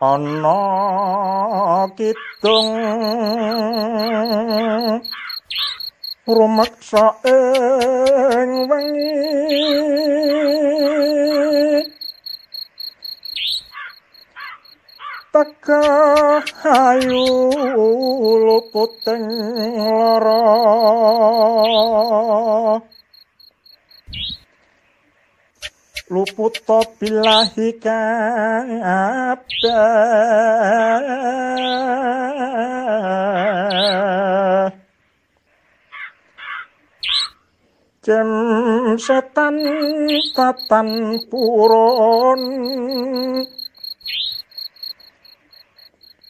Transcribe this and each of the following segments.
ana kidung rumeksa ing wengi. Teka ayu luputing lara luput bilahi kabeh Jem setan tatan puron.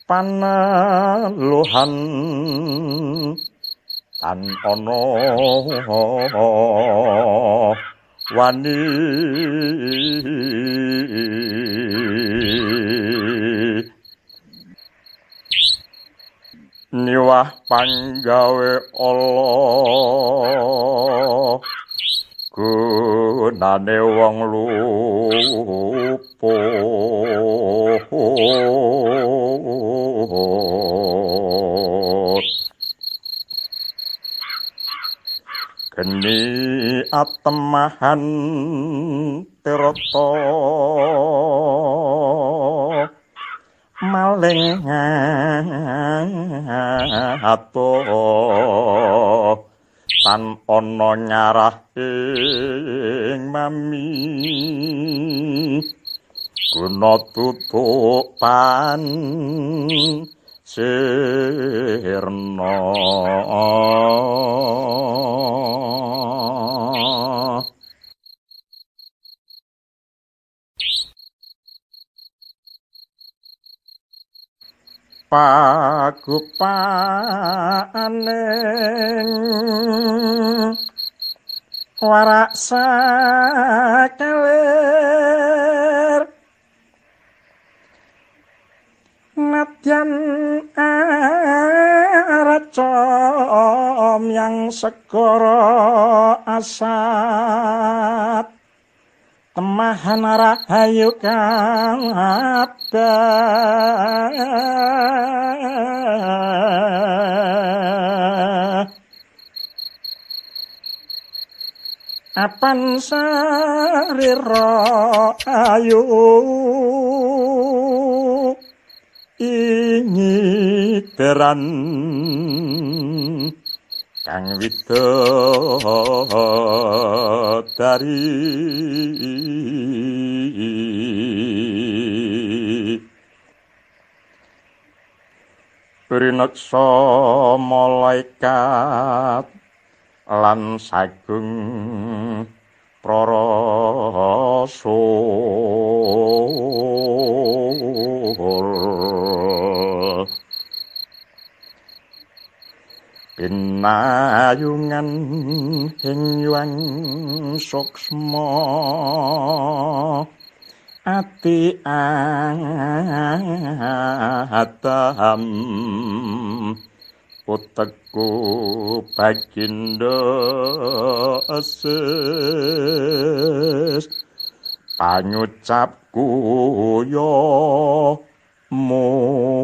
Paneluhan tan ana wani niwah panggawe Allah. Gunane wong lupa geni atemahan tirata maling ato tan ana nyarah ing mami. Guna tutuk pan sirna pagupaning. Warak sakalir nadyan aracom yang segara asat temahan rahayu kang apan sarira ayu ingi teran kang dari Rinaksa malaikat lan sagung prarasul pinayungan ing yuang suksma ati atam utekku bagindo asis panyucapku yo Musa